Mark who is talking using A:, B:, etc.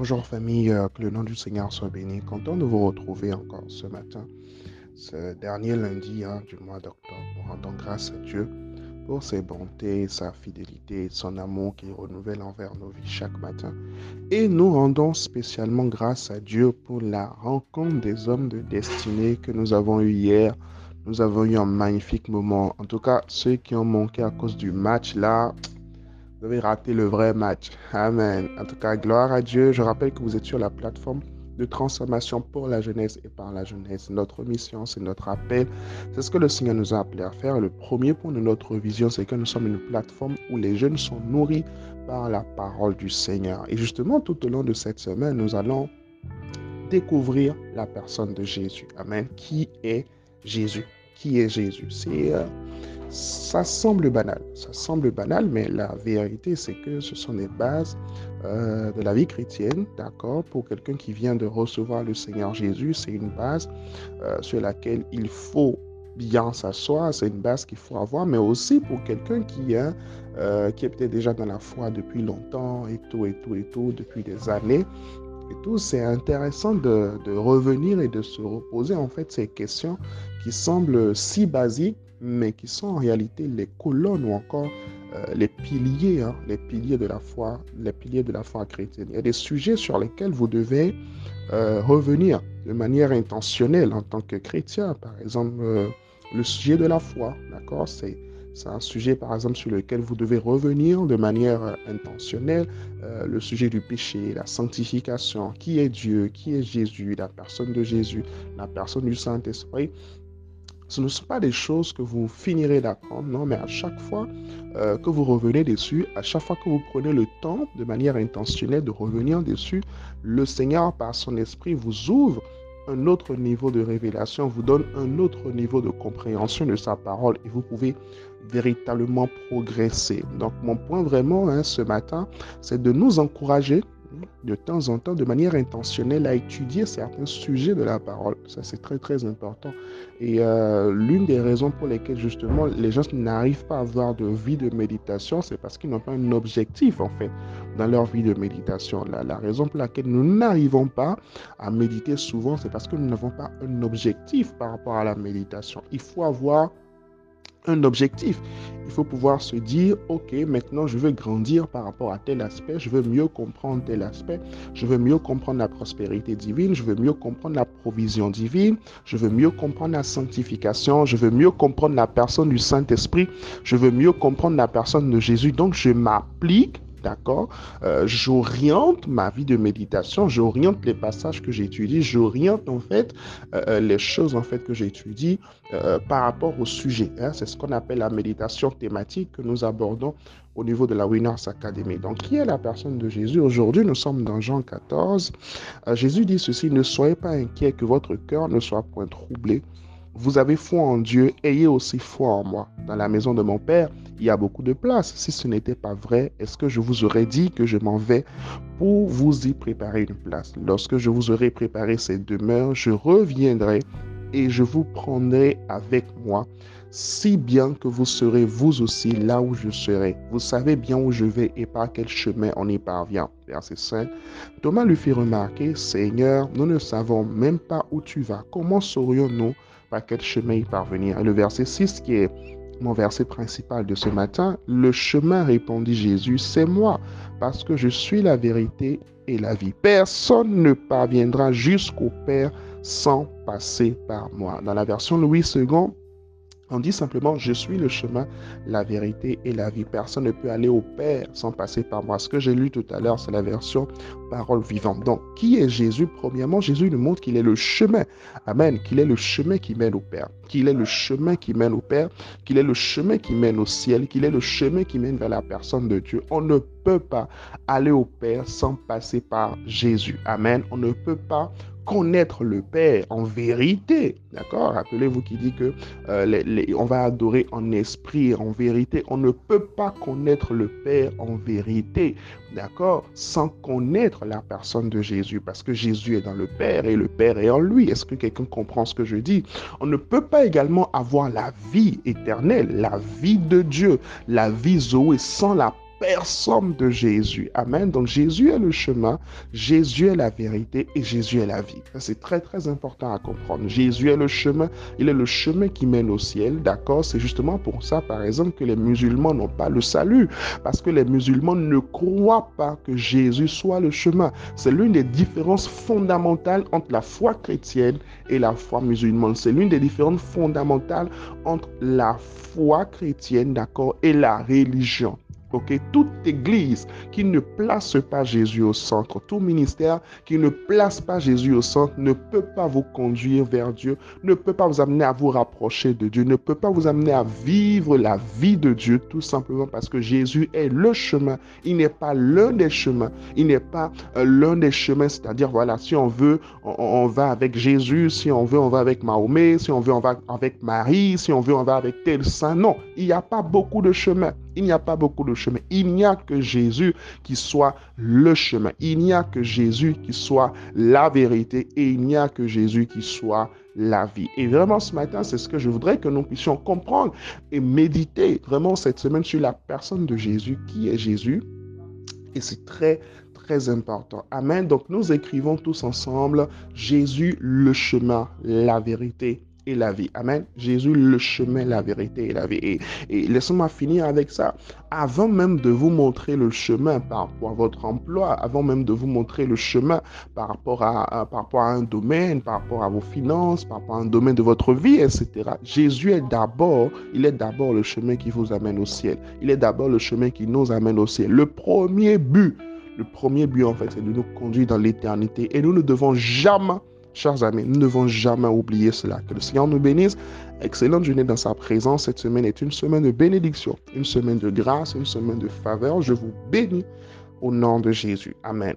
A: Bonjour famille, euh, que le nom du Seigneur soit béni. Content de vous retrouver encore ce matin, ce dernier lundi hein, du mois d'octobre. Nous rendons grâce à Dieu pour ses bontés, sa fidélité, son amour qui renouvelle envers nos vies chaque matin. Et nous rendons spécialement grâce à Dieu pour la rencontre des hommes de destinée que nous avons eu hier. Nous avons eu un magnifique moment. En tout cas, ceux qui ont manqué à cause du match là, vous avez raté le vrai match. Amen. En tout cas, gloire à Dieu. Je rappelle que vous êtes sur la plateforme de transformation pour la jeunesse et par la jeunesse. Notre mission, c'est notre appel. C'est ce que le Seigneur nous a appelé à faire. Le premier point de notre vision, c'est que nous sommes une plateforme où les jeunes sont nourris par la parole du Seigneur. Et justement, tout au long de cette semaine, nous allons découvrir la personne de Jésus. Amen. Qui est Jésus? Qui est Jésus? C'est... Euh, ça semble banal, ça semble banal, mais la vérité, c'est que ce sont les bases euh, de la vie chrétienne, d'accord? Pour quelqu'un qui vient de recevoir le Seigneur Jésus, c'est une base euh, sur laquelle il faut bien s'asseoir, c'est une base qu'il faut avoir, mais aussi pour quelqu'un qui, euh, qui est peut-être déjà dans la foi depuis longtemps et tout, et tout, et tout, depuis des années. Et tout, c'est intéressant de revenir et de se reposer. En fait ces questions qui semblent si basiques, mais qui sont en réalité les colonnes ou encore euh, les piliers, hein, les piliers de la foi, les piliers de la foi chrétienne. Il y a des sujets sur lesquels vous devez euh, revenir de manière intentionnelle en tant que chrétien. Par exemple, euh, le sujet de la foi, d'accord C'est c'est un sujet, par exemple, sur lequel vous devez revenir de manière intentionnelle. le sujet du péché, la sanctification, qui est Dieu, qui est Jésus, la personne de Jésus, la personne du Saint-Esprit. Ce ne sont pas des choses que vous finirez d'apprendre, non, mais à chaque fois euh, que vous revenez dessus, à chaque fois que vous prenez le temps de manière intentionnelle de revenir dessus, le Seigneur, par son esprit, vous ouvre un autre niveau de révélation, vous donne un autre niveau de compréhension de sa parole et vous pouvez véritablement progresser. Donc mon point vraiment hein, ce matin, c'est de nous encourager de temps en temps, de manière intentionnelle, à étudier certains sujets de la parole. Ça, c'est très, très important. Et euh, l'une des raisons pour lesquelles, justement, les gens n'arrivent pas à avoir de vie de méditation, c'est parce qu'ils n'ont pas un objectif, en fait, dans leur vie de méditation. La, la raison pour laquelle nous n'arrivons pas à méditer souvent, c'est parce que nous n'avons pas un objectif par rapport à la méditation. Il faut avoir un objectif. Il faut pouvoir se dire, OK, maintenant je veux grandir par rapport à tel aspect, je veux mieux comprendre tel aspect, je veux mieux comprendre la prospérité divine, je veux mieux comprendre la provision divine, je veux mieux comprendre la sanctification, je veux mieux comprendre la personne du Saint-Esprit, je veux mieux comprendre la personne de Jésus. Donc je m'applique D'accord euh, J'oriente ma vie de méditation, j'oriente les passages que j'étudie, j'oriente en fait euh, euh, les choses en fait que j'étudie par rapport au sujet. Hein. C'est ce qu'on appelle la méditation thématique que nous abordons au niveau de la Winners Academy. Donc, qui est la personne de Jésus? Aujourd'hui, nous sommes dans Jean 14. Jésus dit ceci, ne soyez pas inquiets que votre cœur ne soit point troublé. Vous avez foi en Dieu, ayez aussi foi en moi. Dans la maison de mon Père, il y a beaucoup de place. Si ce n'était pas vrai, est-ce que je vous aurais dit que je m'en vais pour vous y préparer une place? Lorsque je vous aurai préparé cette demeure, je reviendrai et je vous prendrai avec moi, si bien que vous serez vous aussi là où je serai. Vous savez bien où je vais et par quel chemin on y parvient. Verset 5. Thomas lui fit remarquer, Seigneur, nous ne savons même pas où tu vas. Comment saurions-nous par quel chemin y parvenir. Et le verset 6 qui est mon verset principal de ce matin, le chemin, répondit Jésus, c'est moi, parce que je suis la vérité et la vie. Personne ne parviendra jusqu'au Père sans passer par moi. Dans la version Louis II, on dit simplement, je suis le chemin, la vérité et la vie. Personne ne peut aller au Père sans passer par moi. Ce que j'ai lu tout à l'heure, c'est la version parole vivante. Donc, qui est Jésus? Premièrement, Jésus nous montre qu'il est le chemin. Amen. Qu'il est le chemin qui mène au Père. Qu'il est le chemin qui mène au Père. Qu'il est le chemin qui mène au ciel. Qu'il est le chemin qui mène vers la personne de Dieu. On ne peut pas aller au Père sans passer par Jésus. Amen. On ne peut pas connaître le Père en vérité. D'accord? Rappelez-vous qui dit que euh, on va adorer en esprit, en vérité. On ne peut pas connaître le Père en vérité. D'accord? Sans connaître la personne de Jésus. Parce que Jésus est dans le Père et le Père est en lui. Est-ce que quelqu'un comprend ce que je dis? On ne peut pas également avoir la vie éternelle, la vie de Dieu, la vie Zoé sans la personne de Jésus. Amen. Donc Jésus est le chemin, Jésus est la vérité et Jésus est la vie. C'est très très important à comprendre. Jésus est le chemin, il est le chemin qui mène au ciel. D'accord? C'est justement pour ça, par exemple, que les musulmans n'ont pas le salut. Parce que les musulmans ne croient pas que Jésus soit le chemin. C'est l'une des différences fondamentales entre la foi chrétienne et la foi musulmane. C'est l'une des différences fondamentales entre la foi chrétienne, d'accord, et la religion. Toute église qui ne place pas Jésus au centre, tout ministère qui ne place pas Jésus au centre ne peut pas vous conduire vers Dieu, ne peut pas vous amener à vous rapprocher de Dieu, ne peut pas vous amener à vivre la vie de Dieu, tout simplement parce que Jésus est le chemin. Il n'est pas l'un des chemins. Il n'est pas euh, l'un des chemins, c'est-à-dire, voilà, si on veut, on, on, va avec Jésus, si on veut, on va avec Mahomet, si on veut, on va avec Marie, si on veut, on va avec tel saint. Non, il n'y a pas beaucoup de chemins. Il n'y a pas beaucoup de chemin. Il n'y a que Jésus qui soit le chemin. Il n'y a que Jésus qui soit la vérité et il n'y a que Jésus qui soit la vie. Et vraiment ce matin, c'est ce que je voudrais que nous puissions comprendre et méditer vraiment cette semaine sur la personne de Jésus. Qui est Jésus? Et c'est très, très important. Amen. Donc nous écrivons tous ensemble Jésus, le chemin, la vérité la vie. Amen. Jésus, le chemin, la vérité et la vie. Et, et laissez-moi finir avec ça. Avant même de vous montrer le chemin par rapport à votre emploi, avant même de vous montrer le chemin par rapport à, par rapport à un domaine, par rapport à vos finances, par rapport à un domaine de votre vie, etc. Jésus est d'abord, il est d'abord le chemin qui vous amène au ciel. Il est d'abord le chemin qui nous amène au ciel. Le premier but, le premier but en fait, c'est de nous conduire dans l'éternité. Et nous ne devons jamais Chers amis, nous ne devons jamais oublier cela. Que le Seigneur nous bénisse. Excellente journée dans sa présence. Cette semaine est une semaine de bénédiction, une semaine de grâce, une semaine de faveur. Je vous bénis au nom de Jésus. Amen.